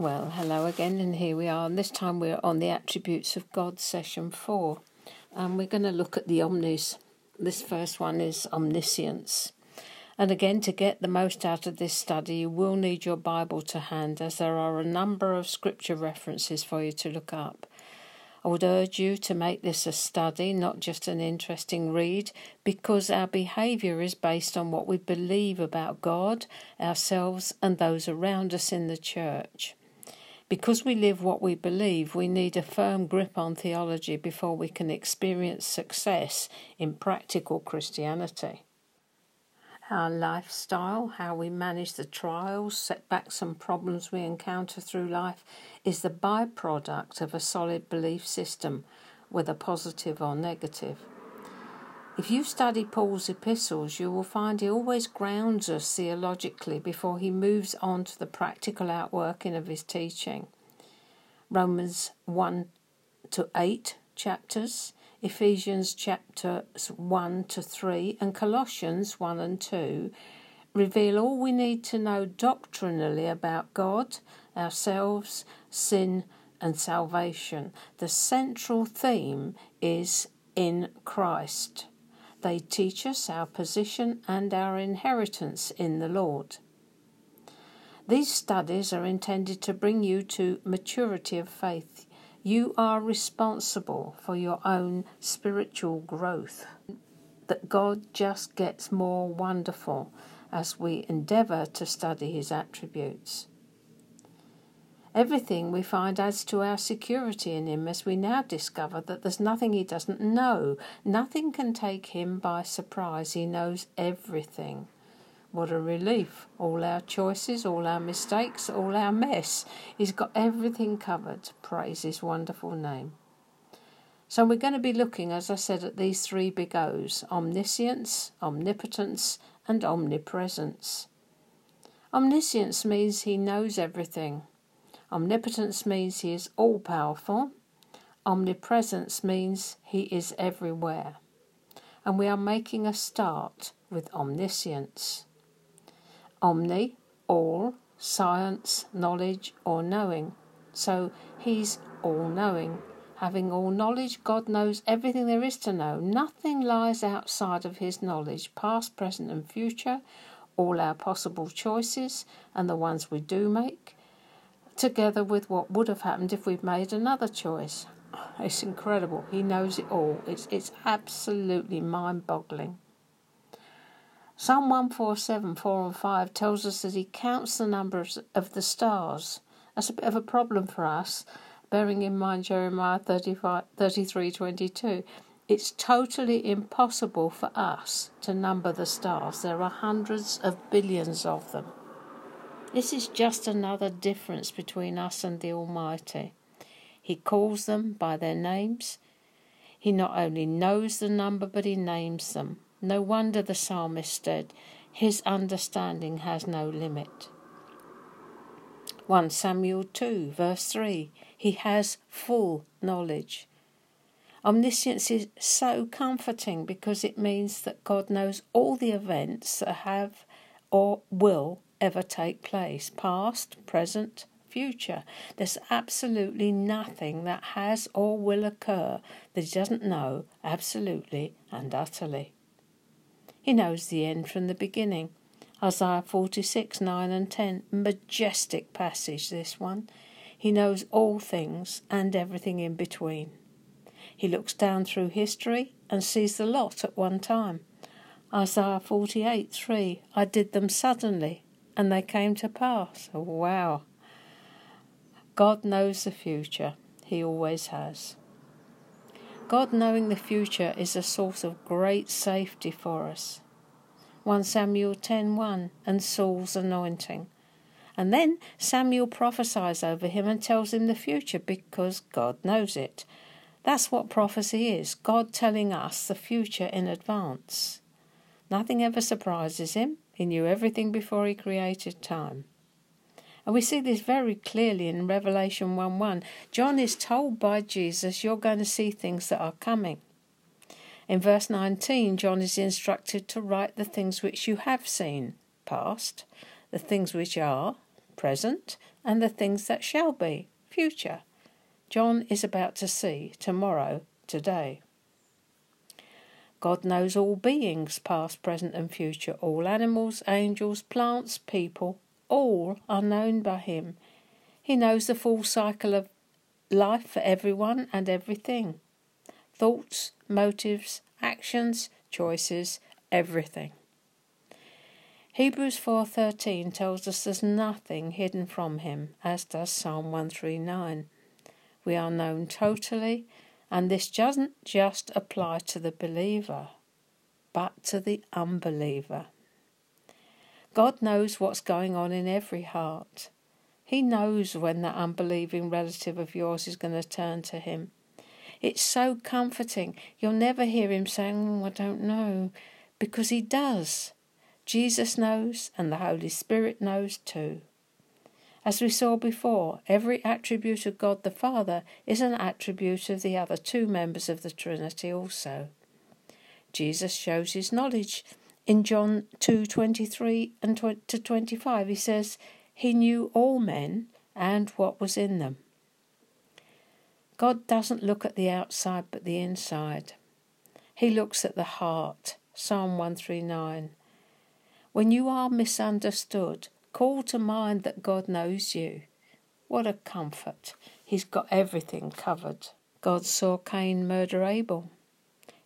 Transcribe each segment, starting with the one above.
Well, hello again, and here we are. And this time we're on the attributes of God, session four. And we're going to look at the omnis. This first one is omniscience. And again, to get the most out of this study, you will need your Bible to hand, as there are a number of scripture references for you to look up. I would urge you to make this a study, not just an interesting read, because our behaviour is based on what we believe about God, ourselves, and those around us in the church. Because we live what we believe, we need a firm grip on theology before we can experience success in practical Christianity. Our lifestyle, how we manage the trials, setbacks, and problems we encounter through life is the byproduct of a solid belief system, whether positive or negative. If you study Paul's epistles, you will find he always grounds us theologically before he moves on to the practical outworking of his teaching. Romans 1 to 8 chapters, Ephesians chapters 1 to 3, and Colossians 1 and 2 reveal all we need to know doctrinally about God, ourselves, sin, and salvation. The central theme is in Christ. They teach us our position and our inheritance in the Lord. These studies are intended to bring you to maturity of faith. You are responsible for your own spiritual growth. That God just gets more wonderful as we endeavour to study His attributes. Everything we find adds to our security in Him as we now discover that there's nothing He doesn't know. Nothing can take Him by surprise. He knows everything. What a relief. All our choices, all our mistakes, all our mess. He's got everything covered. Praise His wonderful name. So we're going to be looking, as I said, at these three big O's omniscience, omnipotence, and omnipresence. Omniscience means He knows everything. Omnipotence means he is all powerful. Omnipresence means he is everywhere. And we are making a start with omniscience. Omni, all, science, knowledge, or knowing. So he's all knowing. Having all knowledge, God knows everything there is to know. Nothing lies outside of his knowledge, past, present, and future, all our possible choices and the ones we do make together with what would have happened if we'd made another choice. It's incredible. He knows it all. It's, it's absolutely mind boggling. Psalm 147, 4 and 5 tells us that he counts the numbers of the stars. That's a bit of a problem for us, bearing in mind Jeremiah 35, 33 22. It's totally impossible for us to number the stars. There are hundreds of billions of them. This is just another difference between us and the Almighty. He calls them by their names. He not only knows the number, but he names them. No wonder the psalmist said, His understanding has no limit. 1 Samuel 2, verse 3 He has full knowledge. Omniscience is so comforting because it means that God knows all the events that have or will ever take place past, present, future. There's absolutely nothing that has or will occur that he doesn't know absolutely and utterly. He knows the end from the beginning. Isaiah 46 9 and 10. Majestic passage, this one. He knows all things and everything in between. He looks down through history and sees the lot at one time. Isaiah 48 3. I did them suddenly and they came to pass. Wow. God knows the future, He always has. God knowing the future is a source of great safety for us. 1 Samuel 10:1 and Saul's anointing. And then Samuel prophesies over him and tells him the future because God knows it. That's what prophecy is God telling us the future in advance. Nothing ever surprises him. He knew everything before he created time. And we see this very clearly in Revelation 1 1. John is told by Jesus, You're going to see things that are coming. In verse 19, John is instructed to write the things which you have seen, past, the things which are, present, and the things that shall be, future. John is about to see tomorrow, today. God knows all beings, past, present, and future. All animals, angels, plants, people, all are known by Him. He knows the full cycle of life for everyone and everything thoughts, motives, actions, choices, everything. Hebrews 4:13 tells us there's nothing hidden from him as does Psalm 139. We are known totally and this doesn't just apply to the believer but to the unbeliever. God knows what's going on in every heart. He knows when that unbelieving relative of yours is going to turn to Him. It's so comforting. You'll never hear Him saying, oh, I don't know, because He does. Jesus knows, and the Holy Spirit knows too. As we saw before, every attribute of God the Father is an attribute of the other two members of the Trinity also. Jesus shows his knowledge in John 2:23 and to 25. He says, he knew all men and what was in them. God doesn't look at the outside but the inside. He looks at the heart. Psalm 139. When you are misunderstood, call to mind that God knows you. What a comfort. He's got everything covered. God saw Cain murder Abel.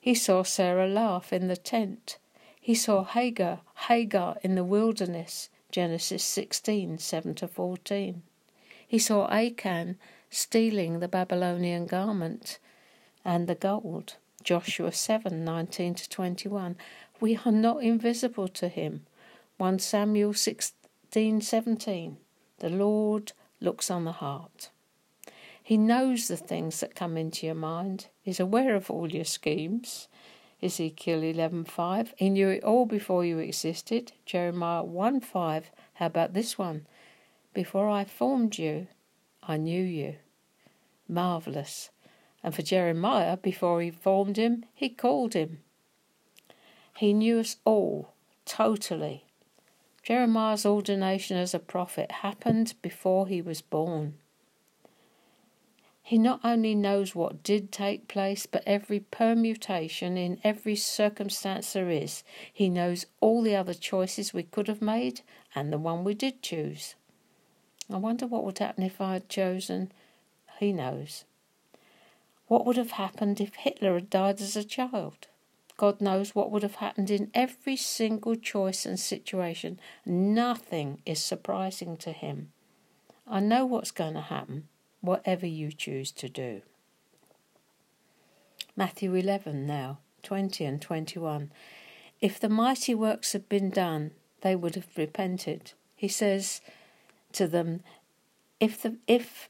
He saw Sarah laugh in the tent. He saw Hagar, Hagar in the wilderness. Genesis 16 7 to 14. He saw Achan stealing the Babylonian garment and the gold. Joshua 7 19 to 21. We are not invisible to him. 1 Samuel 16 17. The Lord looks on the heart. He knows the things that come into your mind, is aware of all your schemes. Ezekiel 11:5. He knew it all before you existed. Jeremiah 1:5. How about this one? Before I formed you, I knew you. Marvelous. And for Jeremiah, before he formed him, he called him. He knew us all, totally. Jeremiah's ordination as a prophet happened before he was born. He not only knows what did take place, but every permutation in every circumstance there is. He knows all the other choices we could have made and the one we did choose. I wonder what would happen if I had chosen. He knows. What would have happened if Hitler had died as a child? God knows what would have happened in every single choice and situation. Nothing is surprising to Him. I know what's going to happen whatever you choose to do. Matthew 11 now, 20 and 21. If the mighty works had been done, they would have repented. He says to them, if the if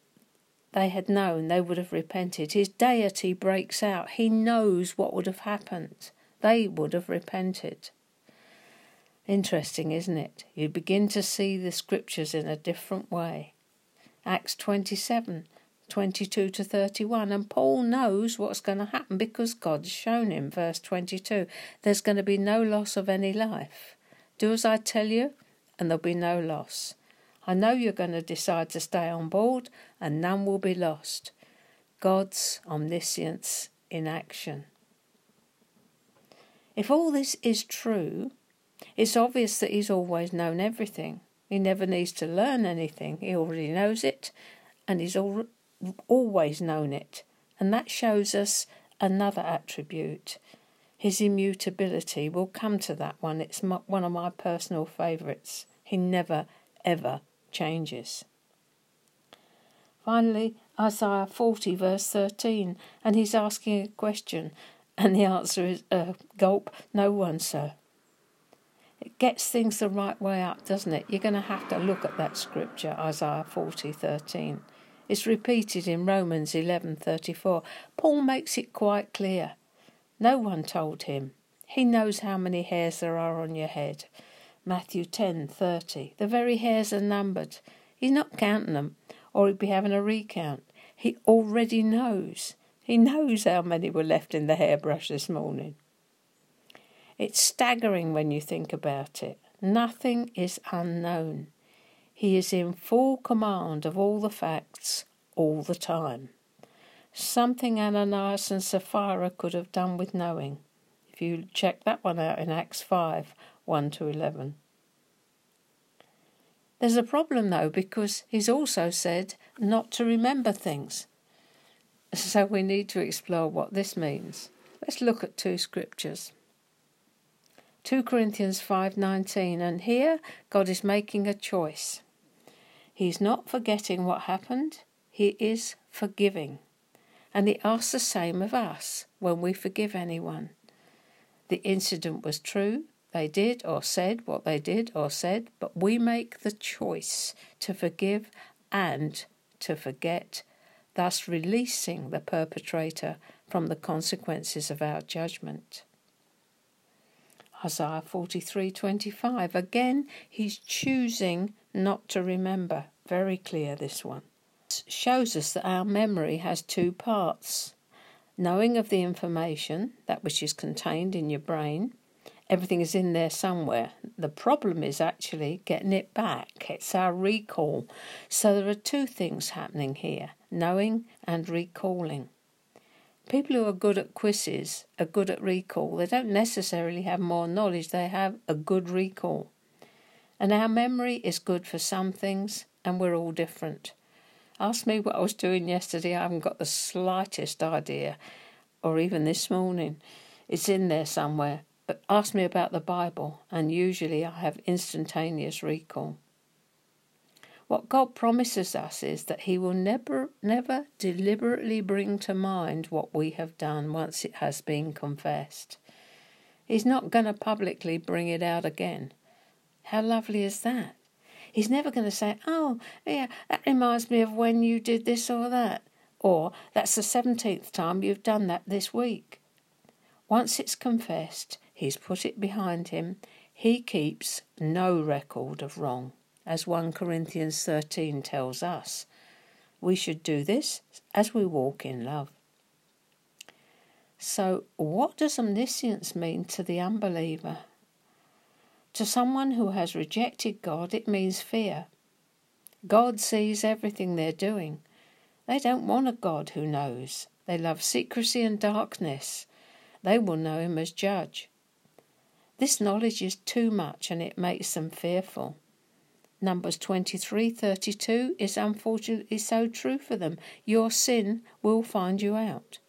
they had known, they would have repented. His deity breaks out. He knows what would have happened. They would have repented. Interesting, isn't it? You begin to see the scriptures in a different way. Acts 27 22 to 31. And Paul knows what's going to happen because God's shown him. Verse 22 There's going to be no loss of any life. Do as I tell you, and there'll be no loss. I know you're going to decide to stay on board, and none will be lost. God's omniscience in action. If all this is true, it's obvious that He's always known everything. He never needs to learn anything. He already knows it and he's al- always known it. And that shows us another attribute. His immutability. We'll come to that one. It's one of my personal favourites. He never, ever changes. Finally, Isaiah 40, verse 13, and he's asking a question, and the answer is uh, gulp, no one, sir. It gets things the right way up, doesn't it? You're going to have to look at that scripture, Isaiah 40:13. It's repeated in Romans 11:34. Paul makes it quite clear. No one told him. He knows how many hairs there are on your head. Matthew 10:30. The very hairs are numbered. He's not counting them, or he'd be having a recount. He already knows. He knows how many were left in the hairbrush this morning. It's staggering when you think about it. Nothing is unknown. He is in full command of all the facts all the time. Something Ananias and Sapphira could have done with knowing. If you check that one out in Acts 5 1 to 11. There's a problem though, because he's also said not to remember things. So we need to explore what this means. Let's look at two scriptures. 2 Corinthians 5:19 and here God is making a choice. He's not forgetting what happened, he is forgiving. And he asks the same of us when we forgive anyone. The incident was true, they did or said what they did or said, but we make the choice to forgive and to forget, thus releasing the perpetrator from the consequences of our judgment. Isaiah 43:25 again he's choosing not to remember. Very clear this one. Shows us that our memory has two parts. Knowing of the information that which is contained in your brain everything is in there somewhere. The problem is actually getting it back. It's our recall. So there are two things happening here knowing and recalling People who are good at quizzes are good at recall. They don't necessarily have more knowledge, they have a good recall. And our memory is good for some things, and we're all different. Ask me what I was doing yesterday, I haven't got the slightest idea, or even this morning. It's in there somewhere. But ask me about the Bible, and usually I have instantaneous recall. What God promises us is that He will never, never deliberately bring to mind what we have done once it has been confessed. He's not going to publicly bring it out again. How lovely is that? He's never going to say, Oh, yeah, that reminds me of when you did this or that. Or, That's the 17th time you've done that this week. Once it's confessed, he's put it behind him. He keeps no record of wrong as 1 Corinthians 13 tells us. We should do this as we walk in love. So, what does omniscience mean to the unbeliever? To someone who has rejected God, it means fear. God sees everything they're doing. They don't want a God who knows. They love secrecy and darkness. They will know Him as judge. This knowledge is too much and it makes them fearful. Numbers 23:32 is unfortunately so true for them. Your sin will find you out.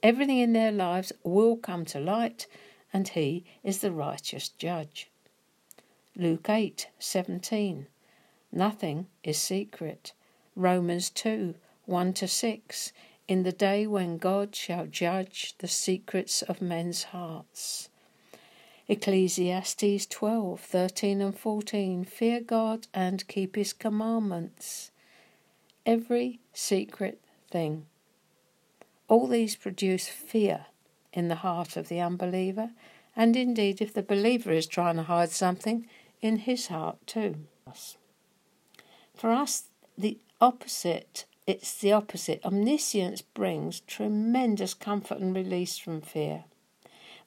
Everything in their lives will come to light, and he is the righteous judge. Luke 8:17 Nothing is secret. Romans 2 1 to 6 In the day when God shall judge the secrets of men's hearts. Ecclesiastes 12, 13 and 14. Fear God and keep his commandments. Every secret thing. All these produce fear in the heart of the unbeliever, and indeed, if the believer is trying to hide something, in his heart too. For us, the opposite, it's the opposite. Omniscience brings tremendous comfort and release from fear.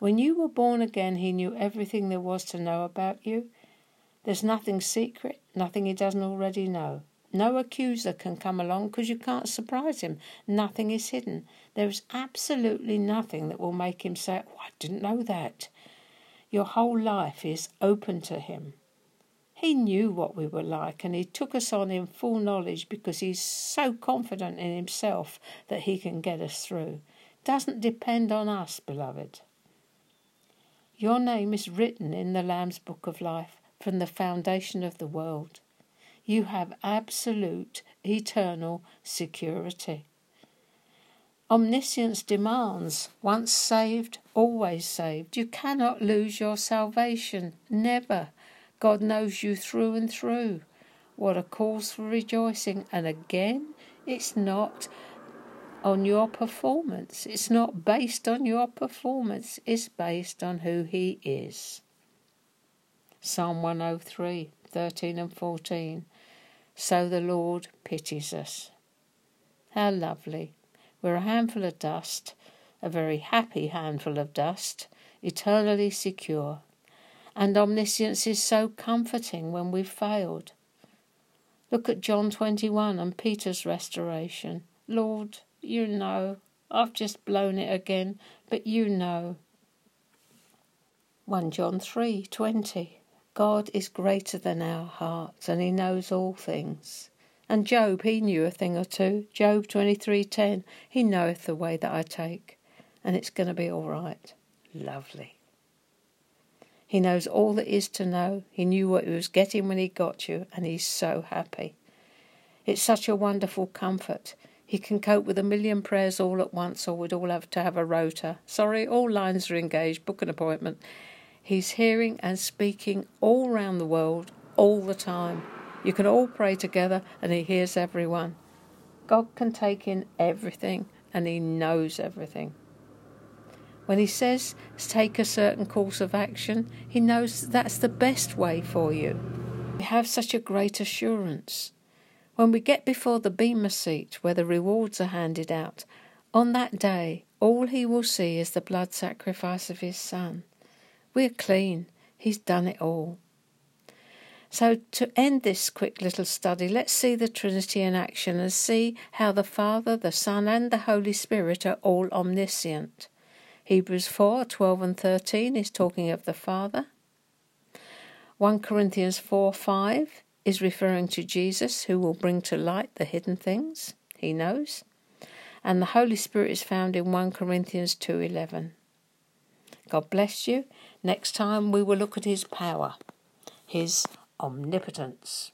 When you were born again, He knew everything there was to know about you. There's nothing secret, nothing He doesn't already know. No accuser can come along because you can't surprise him. Nothing is hidden. There is absolutely nothing that will make him say, oh, I didn't know that. Your whole life is open to him. He knew what we were like and he took us on in full knowledge because he's so confident in himself that he can get us through. Doesn't depend on us, beloved. Your name is written in the Lamb's Book of Life from the foundation of the world. You have absolute, eternal security. Omniscience demands once saved, always saved. You cannot lose your salvation. Never. God knows you through and through. What a cause for rejoicing. And again, it's not on your performance. It's not based on your performance, it's based on who He is. Psalm 103, 13 and 14. So the Lord pities us. How lovely. We're a handful of dust, a very happy handful of dust, eternally secure. And omniscience is so comforting when we've failed. Look at John 21 and Peter's restoration. Lord, you know. I've just blown it again, but you know. 1 John 3:20 God is greater than our hearts and he knows all things. And Job, he knew a thing or two. Job 23:10, he knoweth the way that I take, and it's going to be all right. Lovely. He knows all that is to know. He knew what he was getting when he got you, and he's so happy. It's such a wonderful comfort. He can cope with a million prayers all at once, or we'd all have to have a rota. Sorry, all lines are engaged. Book an appointment. He's hearing and speaking all round the world all the time. You can all pray together, and He hears everyone. God can take in everything, and He knows everything. When He says take a certain course of action, He knows that's the best way for you. We have such a great assurance. When we get before the Bema seat where the rewards are handed out, on that day all He will see is the blood sacrifice of His Son. We're clean. He's done it all. So, to end this quick little study, let's see the Trinity in action and see how the Father, the Son, and the Holy Spirit are all omniscient. Hebrews 4 12 and 13 is talking of the Father. 1 Corinthians 4 5 is referring to Jesus, who will bring to light the hidden things. He knows. And the Holy Spirit is found in 1 Corinthians 2 11. God bless you. Next time we will look at his power, his omnipotence.